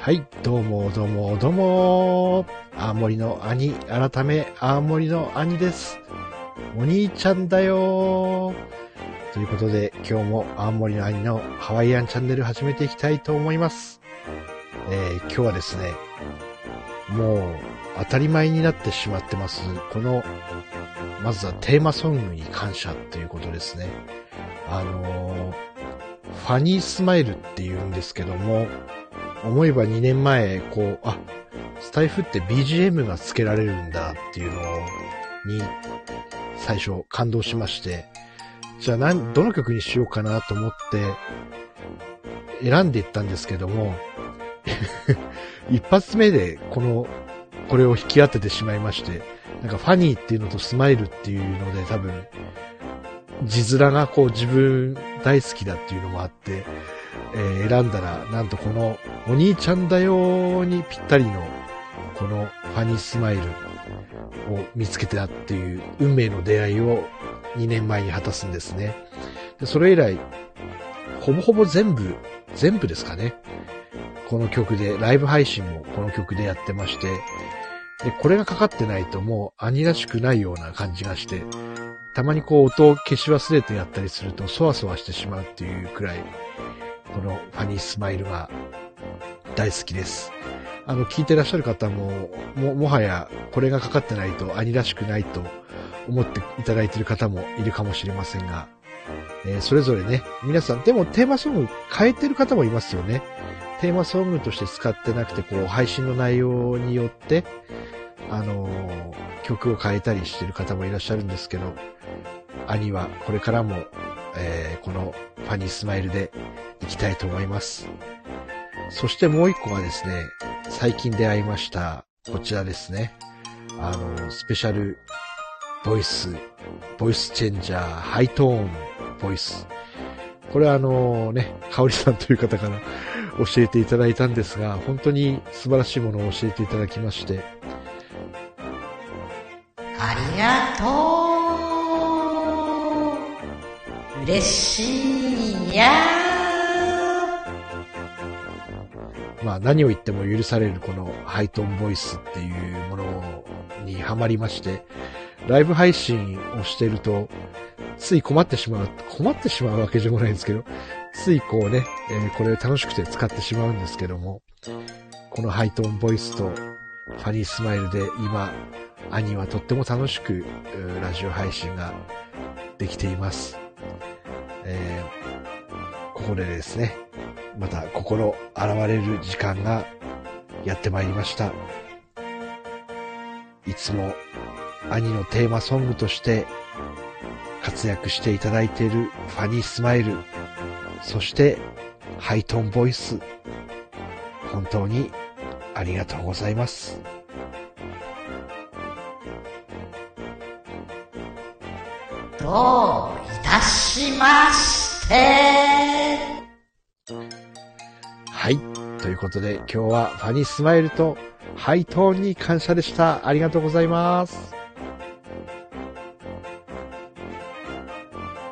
はい、どうもどうもどうも。青森の兄、改め青森の兄です。お兄ちゃんだよということで、今日も青森の兄のハワイアンチャンネル始めていきたいと思います。えー今日はですね、もう当たり前になってしまってます。この、まずはテーマソングに感謝ということですね。あのーファニースマイルって言うんですけども、思えば2年前、こう、あ、スタイフって BGM が付けられるんだっていうのに、最初感動しまして、じゃあなん、どの曲にしようかなと思って、選んでいったんですけども、一発目でこの、これを引き当ててしまいまして、なんかファニーっていうのとスマイルっていうので多分、字面がこう自分大好きだっていうのもあって、えー選んだら、なんとこのお兄ちゃんだよにぴったりの、このファニースマイルを見つけてたっていう運命の出会いを2年前に果たすんですね。でそれ以来、ほぼほぼ全部、全部ですかね。この曲で、ライブ配信もこの曲でやってまして、で、これがかかってないともう兄らしくないような感じがして、たまにこう音を消し忘れてやったりすると、そわそわしてしまうっていうくらい、このファニースマイルが大好きです。あの、聞いてらっしゃる方も、も、もはやこれがかかってないと兄らしくないと思っていただいている方もいるかもしれませんが、えーそれぞれね、皆さん、でもテーマソング変えてる方もいますよね。テーマソングとして使ってなくて、こう、配信の内容によって、あのー曲を変えたりしてる方もいらっしゃるんですけど、兄はこれからも、えーこのファニースマイルでいきたいと思います。そしてもう一個がですね、最近出会いました、こちらですね。あの、スペシャルボイス、ボイスチェンジャー、ハイトーンボイス。これはあのね、かおりさんという方から教えていただいたんですが、本当に素晴らしいものを教えていただきまして、がとう。嬉しいやまあ何を言っても許されるこのハイトーンボイスっていうものにハマりまして、ライブ配信をしていると、つい困ってしまう、困ってしまうわけでもないんですけど、ついこうね、えーこれ楽しくて使ってしまうんですけども、このハイトーンボイスとファニースマイルで今、兄はとっても楽しくラジオ配信ができています。えーここでですね、また心洗われる時間がやってまいりました。いつも兄のテーマソングとして活躍していただいているファニースマイル、そしてハイトーンボイス、本当にありがとうございます。どういたしまして。はい。ということで今日はファニースマイルとハイトーンに感謝でした。ありがとうございます。